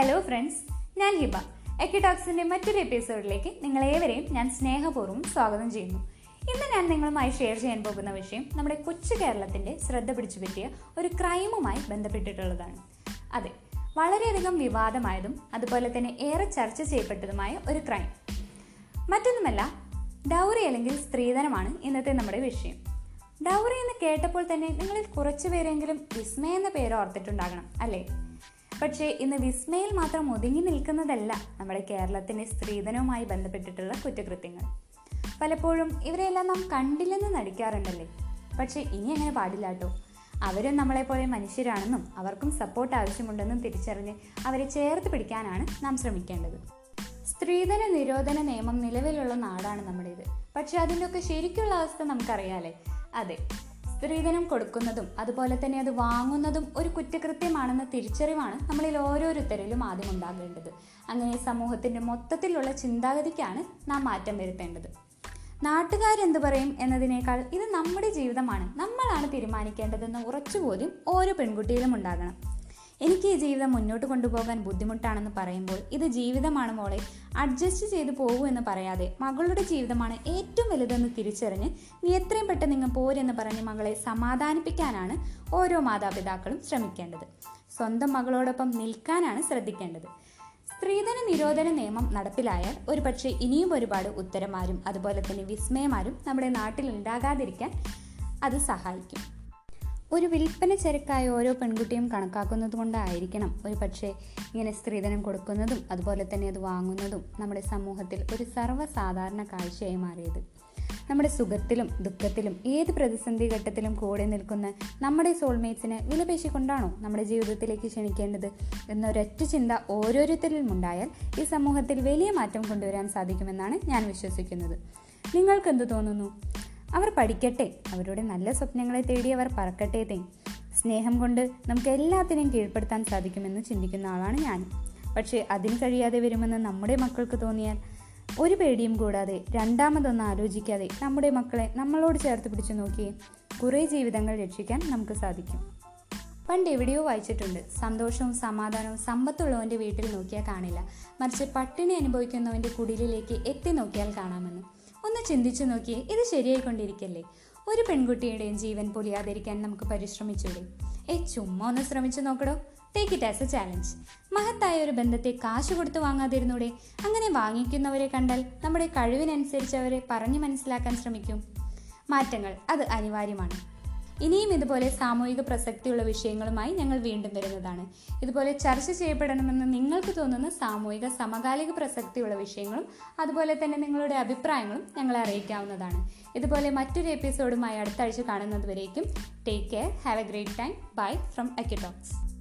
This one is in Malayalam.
ഹലോ ഫ്രണ്ട്സ് ഞാൻ ഹിബ. എക്കിടോക്സിന്റെ മറ്റൊരു എപ്പിസോഡിലേക്ക് നിങ്ങളേവരെയും ഞാൻ സ്നേഹപൂർവം സ്വാഗതം ചെയ്യുന്നു. ഇന്ന് ഞാൻ നിങ്ങളുമായി ഷെയർ ചെയ്യാൻ പോകുന്ന വിഷയം നമ്മുടെ കൊച്ചു കേരളത്തിന്റെ ശ്രദ്ധ പിടിച്ചു പറ്റിയ ഒരു ക്രൈമുമായി ബന്ധപ്പെട്ടിട്ടുള്ളതാണ്. അതെ വളരെയധികം വിവാദമായതും അതുപോലെ തന്നെ ഏറെ ചർച്ച ചെയ്യപ്പെട്ടതുമായ ഒരു ക്രൈം മറ്റൊന്നുമല്ല ഡൗറി അല്ലെങ്കിൽ സ്ത്രീധനമാണ് ഇന്നത്തെ നമ്മുടെ വിഷയം. ഡൗറി എന്ന് കേട്ടപ്പോൾ തന്നെ നിങ്ങളിൽ കുറച്ചുപേരെങ്കിലും വിസ്മയ എന്ന പേര് ഓർത്തിട്ടുണ്ടാകണം അല്ലേ? പക്ഷേ ഇന്ന് വിസ്മയിൽ മാത്രം ഒതുങ്ങി നിൽക്കുന്നതല്ല നമ്മുടെ കേരളത്തിന്റെ സ്ത്രീധനവുമായി ബന്ധപ്പെട്ടിട്ടുള്ള കുറ്റകൃത്യങ്ങൾ. പലപ്പോഴും ഇവരെയെല്ലാം നാം കണ്ടില്ലെന്ന് നടിക്കാറുണ്ടല്ലേ? പക്ഷേ ഇനി അങ്ങനെ പാടില്ല കേട്ടോ. അവരും നമ്മളെപ്പോലെ മനുഷ്യരാണെന്നും അവർക്കും സപ്പോർട്ട് ആവശ്യമുണ്ടെന്നും തിരിച്ചറിഞ്ഞ് അവരെ ചേർത്ത് പിടിക്കാനാണ് നാം ശ്രമിക്കേണ്ടത്. സ്ത്രീധന നിരോധന നിയമം നിലവിലുള്ള നാടാണ് നമ്മുടേത്. പക്ഷെ അതിന്റെയൊക്കെ ശരിക്കുള്ള അവസ്ഥ നമുക്കറിയാലേ. അതെ സ്ത്രീധനം കൊടുക്കുന്നതും അതുപോലെ തന്നെ അത് വാങ്ങുന്നതും ഒരു കുറ്റകൃത്യമാണെന്ന തിരിച്ചറിവാണ് നമ്മളിൽ ഓരോരുത്തരിലും ആദ്യം ഉണ്ടാകേണ്ടത്. അങ്ങനെ സമൂഹത്തിന്റെ മൊത്തത്തിലുള്ള ചിന്താഗതിക്കാണ് നാം മാറ്റം വരുത്തേണ്ടത്. നാട്ടുകാരെന്ത് പറയും എന്നതിനേക്കാൾ ഇത് നമ്മുടെ ജീവിതമാണ്. നമ്മളാണ് തീരുമാനിക്കേണ്ടതെന്ന് ഉറച്ചു ബോധ്യം ഓരോ പെൺകുട്ടിയിലും ഉണ്ടാകണം. എനിക്ക് ഈ ജീവിതം മുന്നോട്ട് കൊണ്ടുപോകാൻ ബുദ്ധിമുട്ടാണെന്ന് പറയുമ്പോൾ ഇത് ജീവിതമാണ് മോളെ. അഡ്ജസ്റ്റ് ചെയ്ത് പോകൂ എന്ന് പറയാതെ മകളുടെ ജീവിതമാണ് ഏറ്റവും വലുതെന്ന് തിരിച്ചറിഞ്ഞ് നീ എത്രയും പെട്ടെന്ന് നിങ്ങൾ പോരെന്ന് പറഞ്ഞ് മകളെ സമാധാനിപ്പിക്കാനാണ് ഓരോ മാതാപിതാക്കളും ശ്രമിക്കേണ്ടത്. സ്വന്തം മകളോടൊപ്പം നിൽക്കാനാണ് ശ്രദ്ധിക്കേണ്ടത്. സ്ത്രീധന നിരോധന നിയമം നടപ്പിലായാൽ ഒരുപക്ഷെ ഇനിയും ഒരുപാട് ഉത്തരമാരും അതുപോലെ തന്നെ വിസ്മയമാരും നമ്മുടെ നാട്ടിൽ ഉണ്ടാകാതിരിക്കാൻ അത് സഹായിക്കും. ഒരു വിൽപ്പന ചരക്കായ ഓരോ പെൺകുട്ടിയും കണക്കാക്കുന്നത് കൊണ്ടായിരിക്കണം. ഒരു പക്ഷേ ഇങ്ങനെ സ്ത്രീധനം കൊടുക്കുന്നതും അതുപോലെ തന്നെ അത് വാങ്ങുന്നതും നമ്മുടെ സമൂഹത്തിൽ ഒരു സർവസാധാരണ കാഴ്ചയായി മാറിയത്. നമ്മുടെ സുഖത്തിലും ദുഃഖത്തിലും ഏത് പ്രതിസന്ധി ഘട്ടത്തിലും കൂടെ നിൽക്കുന്ന നമ്മുടെ സോൾമേറ്റ്സിനെ വിലപേശിക്കൊണ്ടാണോ നമ്മുടെ ജീവിതത്തിലേക്ക് ക്ഷണിക്കേണ്ടത് എന്നൊരൊറ്റ ചിന്ത ഓരോരുത്തരിലും ഉണ്ടായാൽ ഈ സമൂഹത്തിൽ വലിയ മാറ്റം കൊണ്ടുവരാൻ സാധിക്കുമെന്നാണ് ഞാൻ വിശ്വസിക്കുന്നത്. നിങ്ങൾക്കെന്ത് തോന്നുന്നു? അവർ പഠിക്കട്ടെ. അവരുടെ നല്ല സ്വപ്നങ്ങളെ തേടി അവർ പറക്കട്ടെ തേ. സ്നേഹം കൊണ്ട് നമുക്ക് എല്ലാത്തിനെയും കീഴ്പ്പെടുത്താൻ സാധിക്കുമെന്ന് ചിന്തിക്കുന്ന ആളാണ് ഞാൻ. പക്ഷേ അതിന് കഴിയാതെ വരുമെന്ന് നമ്മുടെ മക്കൾക്ക് തോന്നിയാൽ ഒരു പേടിയും കൂടാതെ രണ്ടാമതൊന്നും ആലോചിക്കാതെ നമ്മുടെ മക്കളെ നമ്മളോട് ചേർത്ത് പിടിച്ചു നോക്കിയേ കുറേ ജീവിതങ്ങൾ രക്ഷിക്കാൻ നമുക്ക് സാധിക്കും. പണ്ട് എവിടെയോ വായിച്ചിട്ടുണ്ട്. സന്തോഷവും സമാധാനവും സമ്പത്തുള്ളവന്റെ വീട്ടിൽ നോക്കിയാൽ കാണില്ല. മറിച്ച് പട്ടിണി അനുഭവിക്കുന്നവന്റെ കുടിലിലേക്ക് എത്തി നോക്കിയാൽ കാണാമെന്ന്. ഒന്ന് ചിന്തിച്ചു നോക്കിയേ ഇത് ശരിയായിക്കൊണ്ടിരിക്കല്ലേ? ഒരു പെൺകുട്ടിയുടെയും ജീവൻ പൊലിയാതിരിക്കാൻ നമുക്ക് പരിശ്രമിച്ചൂടെ? ഏ ചുമ്മാ ഒന്ന് ശ്രമിച്ചു നോക്കടോ. Take it as a challenge മഹത്തായ ഒരു ബന്ധത്തെ കാശ് കൊടുത്ത് വാങ്ങാതിരുന്നൂടെ? അങ്ങനെ വാങ്ങിക്കുന്നവരെ കണ്ടാൽ നമ്മുടെ കഴിവിനനുസരിച്ച് അവരെ പറഞ്ഞു മനസ്സിലാക്കാൻ ശ്രമിക്കും. മാറ്റങ്ങൾ അത് അനിവാര്യമാണ്. ഇനിയും ഇതുപോലെ സാമൂഹിക പ്രസക്തിയുള്ള വിഷയങ്ങളുമായി ഞങ്ങൾ വീണ്ടും വരുന്നതാണ്. ഇതുപോലെ ചർച്ച ചെയ്യപ്പെടണമെന്ന് നിങ്ങൾക്ക് തോന്നുന്ന സാമൂഹിക സമകാലിക പ്രസക്തിയുള്ള വിഷയങ്ങളും അതുപോലെ തന്നെ നിങ്ങളുടെ അഭിപ്രായങ്ങളും ഞങ്ങളെ അറിയിക്കാവുന്നതാണ്. ഇതുപോലെ മറ്റൊരു എപ്പിസോഡുമായി അടുത്ത ആഴ്ച കാണുന്നത് വരേക്കും take care have a great time bye from അക്കിടോക്സ്